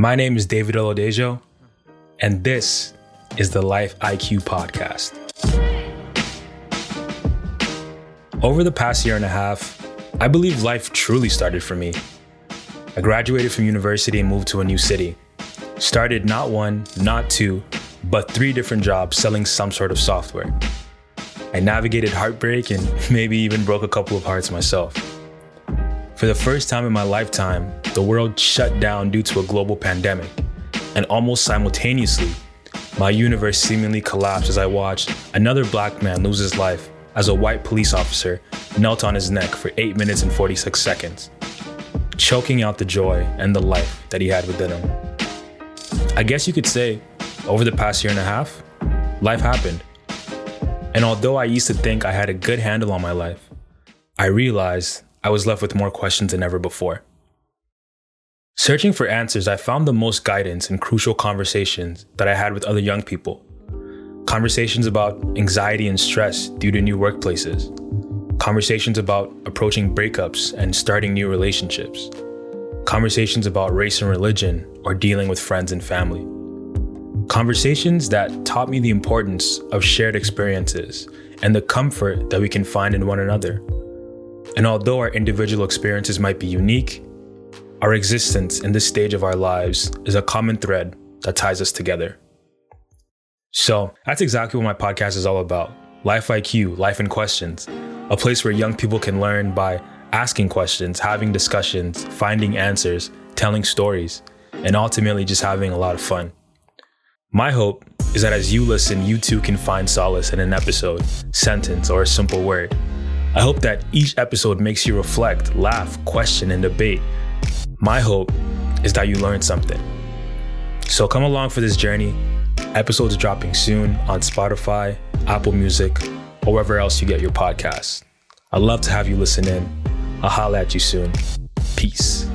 My name is David Oladejo, and this is the Life IQ Podcast. Over the past year and a half, I believe life truly started for me. I graduated from university and moved to a new city. Started not one, not two, but three different jobs selling some sort of software. I navigated heartbreak and maybe even broke a couple of hearts myself. For the first time in my lifetime, the world shut down due to a global pandemic, and almost simultaneously, my universe seemingly collapsed as I watched another black man lose his life as a white police officer knelt on his neck for 8 minutes and 46 seconds, choking out the joy and the life that he had within him. I guess you could say, over the past year and a half, life happened. And although I used to think I had a good handle on my life, I realized I was left with more questions than ever before. Searching for answers, I found the most guidance in crucial conversations that I had with other young people. Conversations about anxiety and stress due to new workplaces. Conversations about approaching breakups and starting new relationships. Conversations about race and religion or dealing with friends and family. Conversations that taught me the importance of shared experiences and the comfort that we can find in one another. And although our individual experiences might be unique, our existence in this stage of our lives is a common thread that ties us together. So that's exactly what my podcast is all about Life IQ, Life in Questions, a place where young people can learn by asking questions, having discussions, finding answers, telling stories, and ultimately just having a lot of fun. My hope is that as you listen, you too can find solace in an episode, sentence, or a simple word. I hope that each episode makes you reflect, laugh, question, and debate. My hope is that you learn something. So come along for this journey. Episodes dropping soon on Spotify, Apple Music, or wherever else you get your podcasts. I'd love to have you listen in. I'll holla at you soon. Peace.